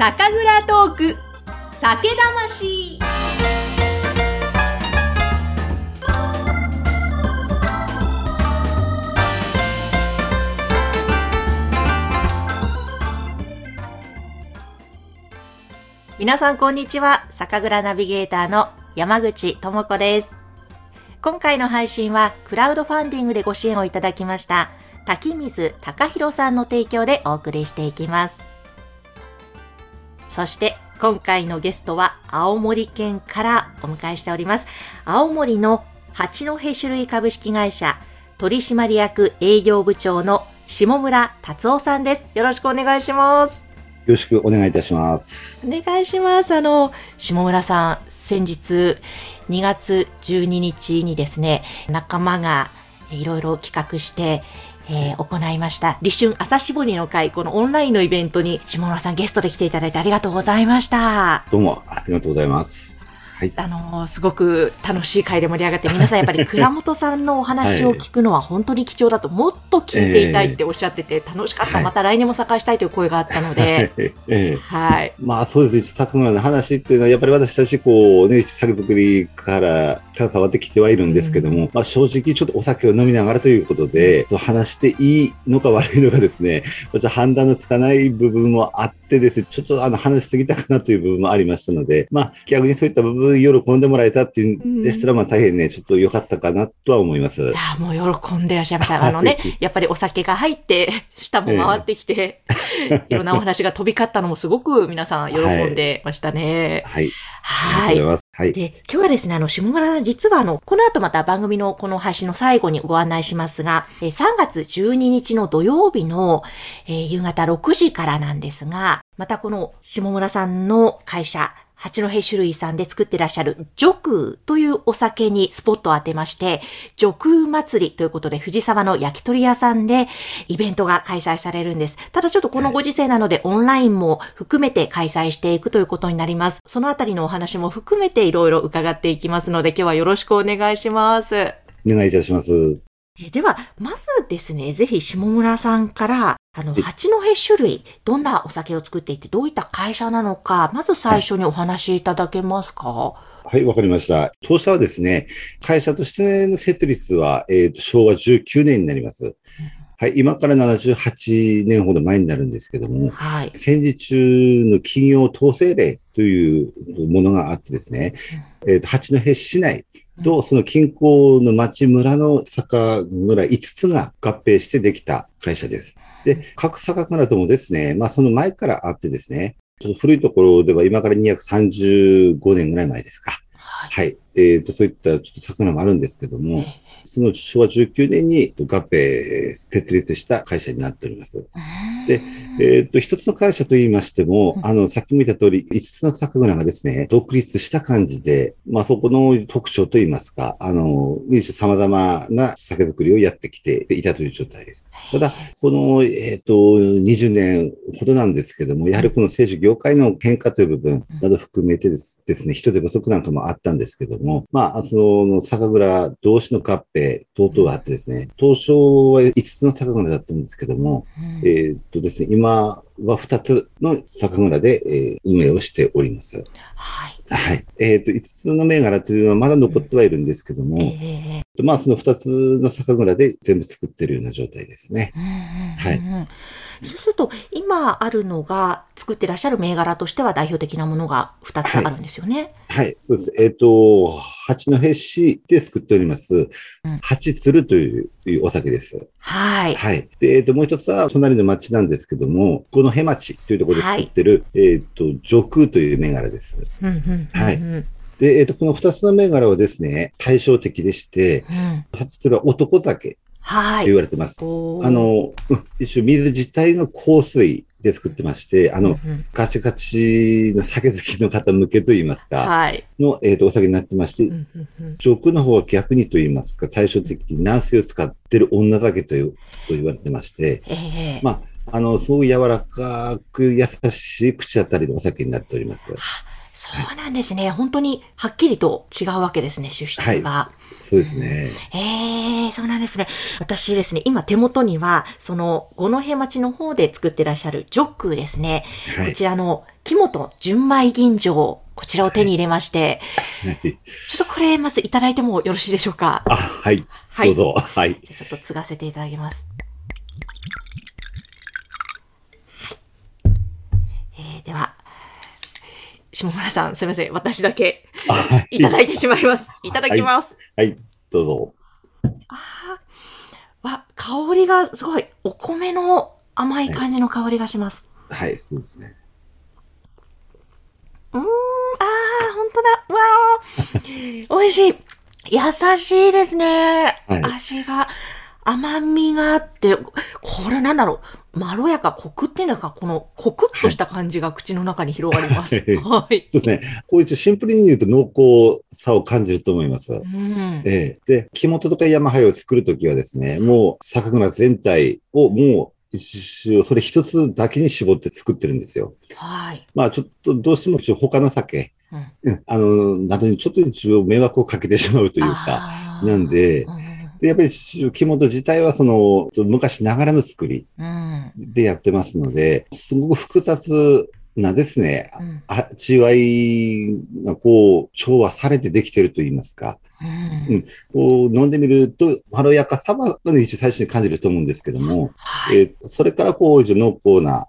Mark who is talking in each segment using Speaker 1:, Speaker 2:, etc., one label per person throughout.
Speaker 1: 酒蔵トーク。酒魂。皆さんこんにちは。酒蔵ナビゲーターの山口智子です。今回の配信はクラウドファンディングでご支援をいただきました滝水隆弘さんの提供でお送りしていきます。そして今回のゲストは青森県からお迎えしております青森の八戸種類株式会社取締役営業部長の下村達夫さんですよろしくお願いします
Speaker 2: よろしくお願いいたします。
Speaker 1: お願いします。あの、下村さん、先日2月12日にですね、仲間がいろいろ企画して、えー行いました。立春朝絞りの会、このオンラインのイベントに下村さんゲストで来ていただいてありがとうございました。
Speaker 2: どうもありがとうございます。はい。
Speaker 1: あのーすごく楽しい会で盛り上がって、皆さんやっぱり倉本さんのお話を聞くのは本当に貴重だと、もっと聞いていたいっておっしゃってて、楽しかった、
Speaker 2: はい。
Speaker 1: また来年も参加したいという声があったので、
Speaker 2: ええ
Speaker 1: はい。
Speaker 2: まあそうですね、酒蔵の話っていうのは、やっぱり私たち、こうね、酒造りから携わってきてはいるんですけども、まあ正直ちょっとお酒を飲みながらということで、話していいのか悪いのかですね、ちょっと判断のつかない部分もあってですね、ちょっとあの話しすぎたかなという部分もありましたので、まあ逆にそういった部分喜んでもらえたっていうんでしたら、まあ大変ね、ちょっと良かったかなとは思います。
Speaker 1: いや、もう喜んでらっしゃいました。あのね、やっぱりお酒が入って、舌も回ってきて、いろんなお話が飛び交ったのもすごく皆さん喜んでましたね。
Speaker 2: はい。
Speaker 1: はい。
Speaker 2: はい。
Speaker 1: で、今日はですね、あの、下村さん、実はあの、この後また番組のこの配信の最後にご案内しますが、えー3月12日の土曜日の、えー夕方6時からなんですが、またこの下村さんの会社、八戸種類さんで作ってらっしゃる、ジョクーというお酒にスポットを当てまして、ジョクー祭りということで、藤沢の焼き鳥屋さんでイベントが開催されるんです。ただちょっとこのご時世なので、オンラインも含めて開催していくということになります。そのあたりのお話も含めていろいろ伺っていきますので、今日はよろしくお願いします。え
Speaker 2: お願いいたします。
Speaker 1: では、まずですね、ぜひ下村さんから、あの、
Speaker 2: はい
Speaker 1: 八戸種類、どんなお酒を作っていて、どういった会社なのか、まず最初にお話しいただけますか、
Speaker 2: はい、わかりました。当社はですね、会社としての設立は、えっ、と、昭和19年になります。はい、今から78年ほど前になるんですけども、
Speaker 1: はい。
Speaker 2: 戦時中の企業統制令というものがあってですね、えっ、と、八戸市内とその近郊の町村の酒蔵5つが合併してできた会社です。で、各酒蔵ともですね、まあその前からあってですね、ちょっと古いところでは今から235年ぐらい前ですか。
Speaker 1: はい。
Speaker 2: はい。えっ、と、そういったちょっと魚もあるんですけども、
Speaker 1: え
Speaker 2: その昭和19年に合併、設立した会社になっております。でえっ、と、一つの会社と言いましても、
Speaker 1: うん
Speaker 2: あの、さっきも言った通り、5つの酒蔵がですね、独立した感じで、まあ、そこの特徴と言いますか、あの、様々な酒造りをやってきていたという状態です。ただ、この、えっ、と、20年ほどなんですけども、やはりこの政治業界の変化という部分など含めてですですね、人手不足なんかもあったんですけども、まあ、その酒蔵同士の合併等々があってですね、当初は5つの酒蔵だったんですけども、
Speaker 1: うん
Speaker 2: えーっとですね、今は2つの酒蔵で、えー運営をしております。
Speaker 1: はい。
Speaker 2: はい。えーっと、5つの銘柄というのはまだ残ってはいるんですけども、
Speaker 1: ええ
Speaker 2: まあ、その2つの酒蔵で全部作ってるような状態ですね。
Speaker 1: うんうんうんうん
Speaker 2: はい
Speaker 1: そうすると、今あるのが、作ってらっしゃる銘柄としては代表的なものが2つあるんですよね。
Speaker 2: はい、そうです。えーっと、八戸市で作っております、八鶴といういうお酒です。
Speaker 1: はい。
Speaker 2: はい。で、えーっと、もう一つは隣の町なんですけども、このへ町というところで作ってる、えーっと、上空という銘柄です。
Speaker 1: うんうん
Speaker 2: はい
Speaker 1: うん
Speaker 2: で、えっ、と、この二つの銘柄はですね、対照的でして、初鶴は男酒と
Speaker 1: はい。
Speaker 2: 言われてます。あ、の、うん一応水自体が香水で作ってまして、あの、
Speaker 1: うんうん
Speaker 2: ガチガチの酒好きの方向けと言いますか、
Speaker 1: はい。
Speaker 2: の、えっ、と、お酒になってまして、
Speaker 1: うんうんうん
Speaker 2: 上空の方は逆にと言いますか、対照的に軟水を使ってる女酒というと言われてまして、
Speaker 1: ええ
Speaker 2: まあ、あの、すごい柔らかく優しい口当たりのお酒になっております。
Speaker 1: そうなんですね。本当にはっきりと違うわけですね、出出が。
Speaker 2: そうですね。
Speaker 1: ええそうなんですね。私ですね、今手元には、その、五戸町の方で作ってらっしゃるジョックですね。
Speaker 2: はい。
Speaker 1: こちらの木本純米吟醸、こちらを手に入れまして、
Speaker 2: はい
Speaker 1: ちょっとこれ、まずいただいてもよろしいでしょうか？
Speaker 2: あ、はい。
Speaker 1: はい
Speaker 2: どうぞ。はい。
Speaker 1: じゃあちょっと継がせていただきます。下村さん、すみません。私だけ
Speaker 2: あはい
Speaker 1: いただいてしまいます。いただきます。
Speaker 2: はい。どうぞ。
Speaker 1: あーわ、香りがすごい、お米の甘い感じの香りがします。
Speaker 2: はい、そうですね。
Speaker 1: うーん、あー、本当だ。うわー、美味しい。優しいですね。
Speaker 2: はい
Speaker 1: 味が、甘みがあって、これなんだろう。まろやか、コクっていうんですかこの、コクッとした感じが口の中に広がります。
Speaker 2: はい
Speaker 1: はい。
Speaker 2: そうですね。こういうシンプルに言うと濃厚さを感じると思います。
Speaker 1: うん。
Speaker 2: ええ。で、木本とか山灰を作るときはですね、もう酒蔵全体をもうそれ一つだけに絞って作ってるんですよ。
Speaker 1: はい。
Speaker 2: まあちょっとどうしても他の酒、
Speaker 1: うん
Speaker 2: うんあの、などにちょっと一応迷惑をかけてしまうというか、なんで
Speaker 1: う、ん
Speaker 2: でやっぱり木本自体はその、昔ながらの作り
Speaker 1: うん。
Speaker 2: でやってますので、すごく複雑なですね、
Speaker 1: うん。
Speaker 2: 味わいがこう、調和されてできてると言いますか、
Speaker 1: うん。
Speaker 2: うんこう飲んでみると、まろやかさは一応最初に感じると思うんですけども、
Speaker 1: はい。
Speaker 2: えーそれからこう、濃厚な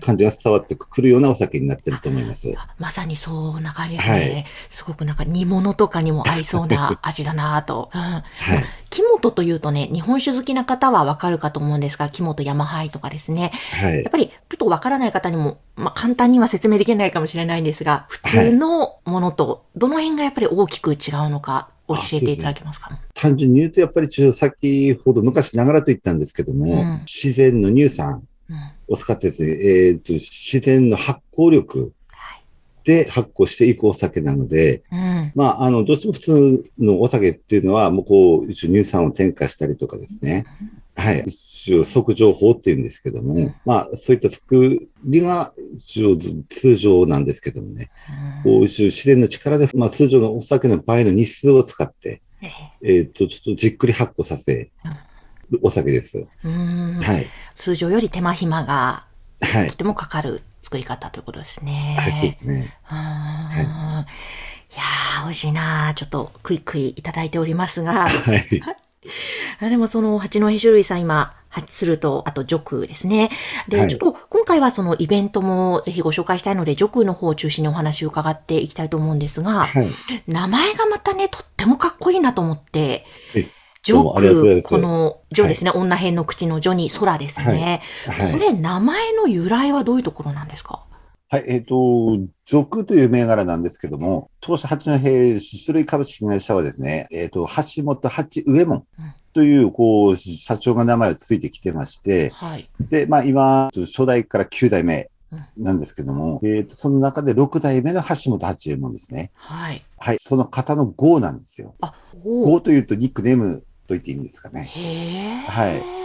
Speaker 2: 感じが伝わってくるようなお酒になってると思います。
Speaker 1: まさにそんな感じですね。
Speaker 2: はい
Speaker 1: すごくなんか煮物とかにも合いそうな味だなぁと。うん、
Speaker 2: はい。
Speaker 1: 木本というとね、日本酒好きな方はわかるかと思うんですが、木本山灰とかですね。
Speaker 2: はい
Speaker 1: やっ。ぱりちょっとわからない方にも、まあ、簡単には説明できないかもしれないんですが、普通のものとどの辺がやっぱり大きく違うのか教えていただけますか
Speaker 2: 単純に言うと、やっぱり先ほど昔ながらと言ったんですけども、
Speaker 1: うん
Speaker 2: 自然の乳酸
Speaker 1: うん。
Speaker 2: を使ってですね、えーと自然の発酵力
Speaker 1: はい。
Speaker 2: で発酵していくお酒なので、
Speaker 1: うん。
Speaker 2: まあ、あの、どうしても普通のお酒っていうのは、もうこう、一応乳酸を添加したりとかですね。はい。一応、即情法っていうんですけども、
Speaker 1: うん
Speaker 2: まあ、そういった作りが一応通常なんですけどもね。こう、一応自然の力で、まあ、通常のお酒の倍の日数を使って、
Speaker 1: え
Speaker 2: えっ、と、ちょっとじっくり発酵させるお酒です。はい。
Speaker 1: 通常より手間暇が
Speaker 2: はい
Speaker 1: と。てもかかる作り方ということですね。
Speaker 2: はい、そうですね。
Speaker 1: うーんいやー、美味しいなーちょっとクイクイいただいておりますが、
Speaker 2: はい。
Speaker 1: あでもその八戸種類さん今、ハチスルと、あとジョクですね。で、
Speaker 2: はい
Speaker 1: ちょっと今回はそのイベントもぜひご紹介したいので、ジョクの方を中心にお話を伺っていきたいと思うんですが、
Speaker 2: はい。
Speaker 1: 名前がまたね、とってもかっこいいなと思って
Speaker 2: え、
Speaker 1: ジョ
Speaker 2: どうもありがとうございま
Speaker 1: ク、
Speaker 2: す
Speaker 1: この、ジョですね、女編の口のジョに空ですね。
Speaker 2: はい。
Speaker 1: これ、名前の由来はどういうところなんですか？
Speaker 2: はい、えっ、と、ジョクという銘柄なんですけども、当社八戸種類株式会社はですね、えっ、と、橋本八上門という、こう、社長が名前をついてきてまして、
Speaker 1: はい。
Speaker 2: で、まあ今、初代から9代目なんですけども、えっ、と、その中で6代目の橋本八上門ですね。
Speaker 1: はい。
Speaker 2: はい、その方の号なんですよ。
Speaker 1: あ、お
Speaker 2: 号というとニックネームと言っていいんですかね。
Speaker 1: へー。
Speaker 2: はい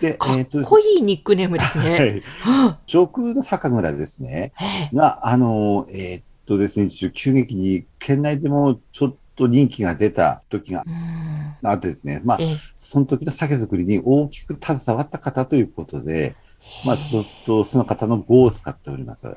Speaker 2: で、
Speaker 1: かっ
Speaker 2: えっ、と、
Speaker 1: こいいニックネームです
Speaker 2: は
Speaker 1: ね。
Speaker 2: 上空の酒蔵ですね。
Speaker 1: ええ。
Speaker 2: が、あの、えーっとですね、急激に県内でもちょっと人気が出た時が
Speaker 1: うん。
Speaker 2: あってですね、まあ
Speaker 1: え、え。
Speaker 2: その時の酒造りに大きく携わった方ということで、まあ、ちょっとその方の語を使っております。
Speaker 1: は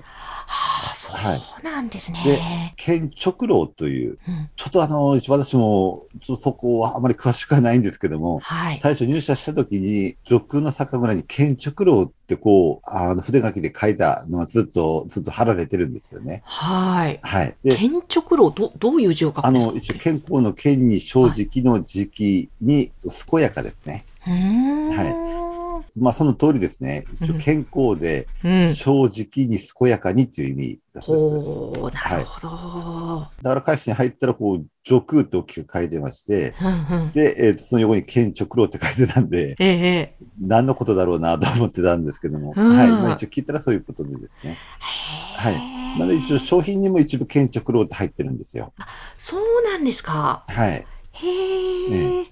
Speaker 1: あ、そ
Speaker 2: は
Speaker 1: うなんですね。
Speaker 2: 県直郎という、
Speaker 1: うん
Speaker 2: ちょっとあの、私も、ちょっとそこはあまり詳しくはないんですけども、
Speaker 1: はい。
Speaker 2: 最初入社した時に、上空の酒蔵に県直郎ってこう、あの筆書きで書いたのがずっと、ずっと貼られてるんですよね。
Speaker 1: はい。
Speaker 2: はい。で、
Speaker 1: 建直路、ど、どういう字を書く
Speaker 2: あ
Speaker 1: んですか？
Speaker 2: の、一応健康の健に正直の時期に健やかですね。
Speaker 1: うーん。
Speaker 2: はまあその通りですね。一応健康で
Speaker 1: うん。
Speaker 2: 正直に健やかにという意味だそうです。
Speaker 1: ほう、なるほど。
Speaker 2: だから会社に入ったらこう、上空って大きく書いてまして、
Speaker 1: うんうん。
Speaker 2: で、えーとその横に健直郎って書いてたんで、
Speaker 1: ええ。
Speaker 2: 何のことだろうなと思ってたんですけども、
Speaker 1: うん
Speaker 2: はい。まあ一応聞いたらそういうことでですね。はい
Speaker 1: い
Speaker 2: なので一応商品にも一部健直郎って入ってるんですよ。
Speaker 1: そうなんですか。
Speaker 2: はい。
Speaker 1: へえ。
Speaker 2: ね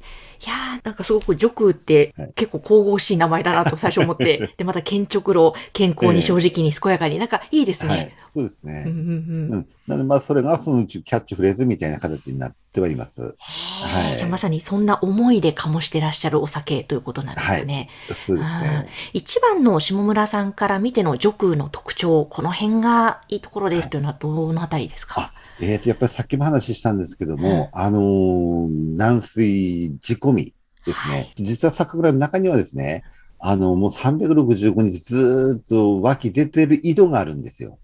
Speaker 1: いやーなんかすごくジョクって
Speaker 2: はい
Speaker 1: 結構神々しい名前だなと最初思って、で、また健直路、健康に正直に健やかに、なんかいいですね。
Speaker 2: はいそうですね。
Speaker 1: うんうんうん
Speaker 2: うん。なので、まあ、それがそのうちキャッチフレーズみたいな形になってはいます。はい
Speaker 1: じゃあまさにそんな思いで醸してらっしゃるお酒ということなんですね。
Speaker 2: そうですね。
Speaker 1: 一番の下村さんから見ての女空の特徴、この辺がいいところですというのはどのあたりですか、
Speaker 2: えっ、と、やっぱりさっきも話したんですけども、あのー軟水仕込みですね。実は酒蔵の中にはですね、あの、もう365日ずーっと湧き出てる井戸があるんですよ。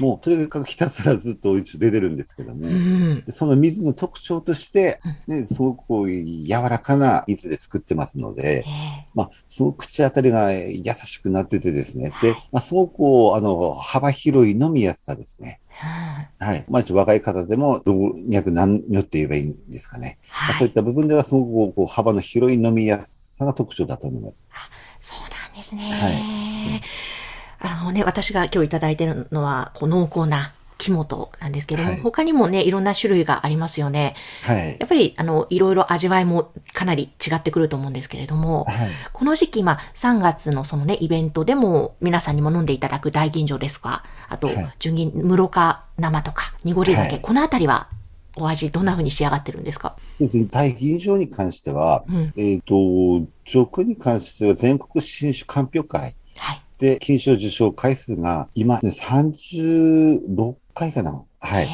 Speaker 2: もう、とにかくひたすらずっと一応出てるんですけども、
Speaker 1: うん。
Speaker 2: でその水の特徴として、ね、すごくこう柔らかな水で作ってますので、
Speaker 1: ええ
Speaker 2: まあ、すごく口当たりが優しくなっててですね。で、まあ、すごくこう、あの、幅広い飲みやすさですね。
Speaker 1: うん
Speaker 2: はい。まあ、一応若い方でも、老若男女って言えばいいんですかね。まあ
Speaker 1: はい。
Speaker 2: そういった部分ではすごくこうこう幅の広い飲みやすさが特徴だと思います。
Speaker 1: そうなんですね。
Speaker 2: はい
Speaker 1: あのね、私が今日いただいてるのは、こう濃厚な木本なんですけども、
Speaker 2: はい
Speaker 1: 他にもね、いろんな種類がありますよね。
Speaker 2: はい。
Speaker 1: やっぱり、あの、いろいろ味わいもかなり違ってくると思うんですけれども、
Speaker 2: はい。
Speaker 1: この時期、まあ、3月のそのね、イベントでも皆さんにも飲んでいただく大吟醸ですとか、あと
Speaker 2: はい、
Speaker 1: 純銀、室賀生とか、濁り酒、
Speaker 2: はい
Speaker 1: このあたりはお味どんな風に仕上がってるんですか？
Speaker 2: そうですね。大吟醸に関しては、
Speaker 1: うん。
Speaker 2: えっ、と、属に関しては全国新酒鑑評会
Speaker 1: はい。
Speaker 2: で金賞受賞回数が今、ね、36回かな。はい。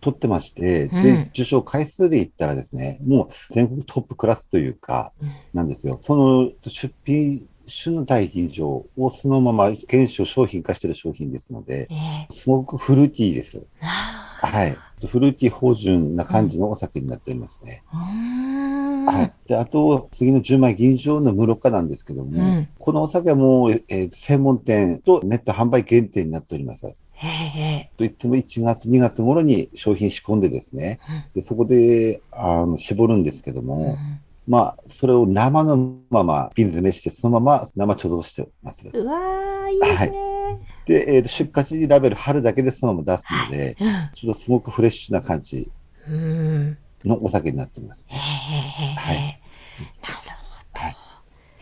Speaker 2: 取ってまして、
Speaker 1: うん
Speaker 2: で、受賞回数で言ったらですね、もう全国トップクラスというか、
Speaker 1: うん
Speaker 2: なんですよ。その出品種の大吟醸をそのまま原酒を商品化している商品ですので、
Speaker 1: ええ
Speaker 2: すごくフルーティーです。
Speaker 1: あ
Speaker 2: はい。フルーティー芳醇な感じのお酒になっておりますね。はい。で、あと、次の10枚吟醸の室賀なんですけども、
Speaker 1: うん
Speaker 2: このお酒はもう、えー専門店とネット販売限定になっております。といっても1月、2月頃に商品仕込んでですね、でそこであの絞るんですけど
Speaker 1: うん
Speaker 2: も、まあ、それを生のまま瓶詰めして、そのまま生貯蔵してます。
Speaker 1: うわー、いいですね。
Speaker 2: で、えーと出荷時ラベル貼るだけでそのまま出すので、
Speaker 1: うん
Speaker 2: ちょっとすごくフレッシュな感じ
Speaker 1: うん。
Speaker 2: のお酒になっています
Speaker 1: へ。えへえへえ
Speaker 2: はい
Speaker 1: なる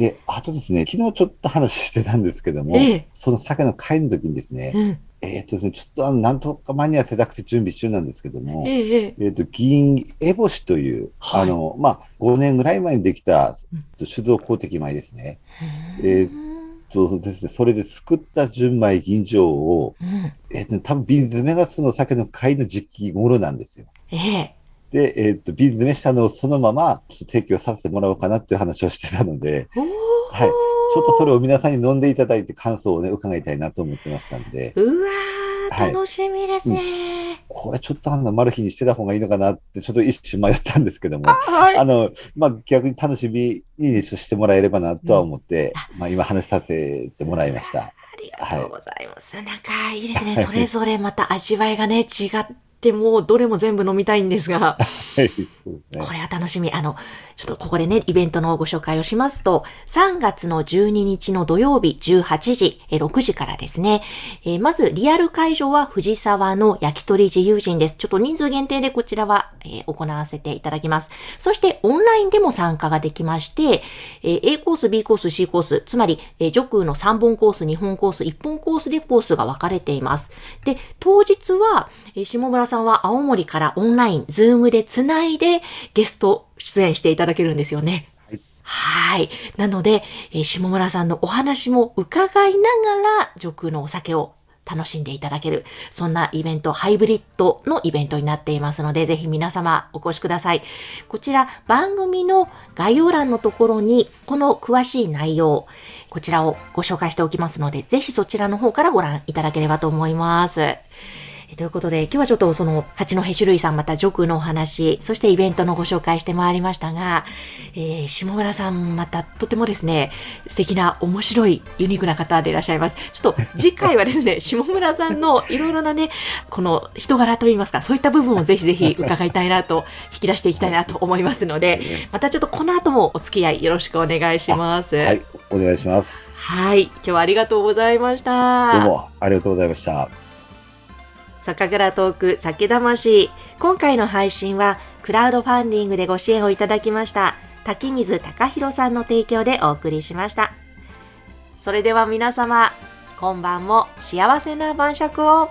Speaker 2: で、あとですね、昨日ちょっと話してたんですけども、
Speaker 1: ええ
Speaker 2: その酒の会の時にですね
Speaker 1: ほ、ど。うん。
Speaker 2: えっ、とですね、ちょっとあの、なんとか間に合わせたくて準備中なんですけども、
Speaker 1: ええええ
Speaker 2: えっ、と、銀エボシという、
Speaker 1: はい
Speaker 2: あの、まあ、5年ぐらい前にできた
Speaker 1: うん
Speaker 2: 酒造公的米ですね。
Speaker 1: うん
Speaker 2: えそうですね、それで作った純米吟醸を、
Speaker 1: うん。
Speaker 2: えっ、と、多分瓶詰めがその酒の買いの時期頃なんですよ。
Speaker 1: ええ。
Speaker 2: で、えっ、と、瓶詰めしたのをそのままちょっと提供させてもらおうかなっていう話をしてたので、はい。ちょっとそれを皆さんに飲んでいただいて感想をね、伺いたいなと思ってましたんで、
Speaker 1: うわー、
Speaker 2: はい
Speaker 1: 楽しみですね。
Speaker 2: これちょっとあの、マル秘にしてた方がいいのかなって、ちょっと一瞬迷ったんですけども、
Speaker 1: はい
Speaker 2: あの、まあ、逆に楽しみにしてもらえればなとは思って、まあ、今話させてもらいました。
Speaker 1: ありがとうございます。なんかいいですね。それぞれまた味わいがね、違って、もうどれも全部飲みたいんですが、
Speaker 2: はい、ね
Speaker 1: こ。れは楽しみ。あの、ちょっとここでね、イベントのご紹介をしますと、3月の12日の土曜日18時、えー6時からですね。えーまず、リアル会場は藤沢の焼き鳥自由人です。ちょっと人数限定でこちらは、えー行わせていただきます。そして、オンラインでも参加ができまして、えー A コース、B コース、C コース、つまり、えー、女空の3本コース、2本コース、1本コースでコースが分かれています。で、当日は、えー下村さんは青森からオンライン、ズームでつないでゲスト出演していただけるんですよね。
Speaker 2: はい
Speaker 1: はい。なので、えー下村さんのお話も伺いながら、女空のお酒を楽しんでいただける、そんなイベント、ハイブリッドのイベントになっていますので、ぜひ皆様お越しください。こちら、番組の概要欄のところに、この詳しい内容、こちらをご紹介しておきますので、ぜひそちらの方からご覧いただければと思います。えということで、今日はちょっとその八戸種類さんまたジョクのお話、そしてイベントのご紹介してまいりましたが、えー下村さんまたとてもですね、素敵な面白いユニークな方でいらっしゃいます。ちょっと次回はですね、下村さんのいろいろなね、この人柄といいますか、そういった部分をぜひぜひ伺いたいなと、引き出していきたいなと思いますので、またちょっとこの後もお付き合いよろしくお願いします。
Speaker 2: は
Speaker 1: はい。
Speaker 2: い、お願いします。
Speaker 1: 今日はありがとうございました。
Speaker 2: どうもありがとうございました。
Speaker 1: 酒蔵トーク酒魂。今回の配信はクラウドファンディングでご支援をいただきました滝水隆弘さんの提供でお送りしました。それでは皆様、今晩も幸せな晩酌を。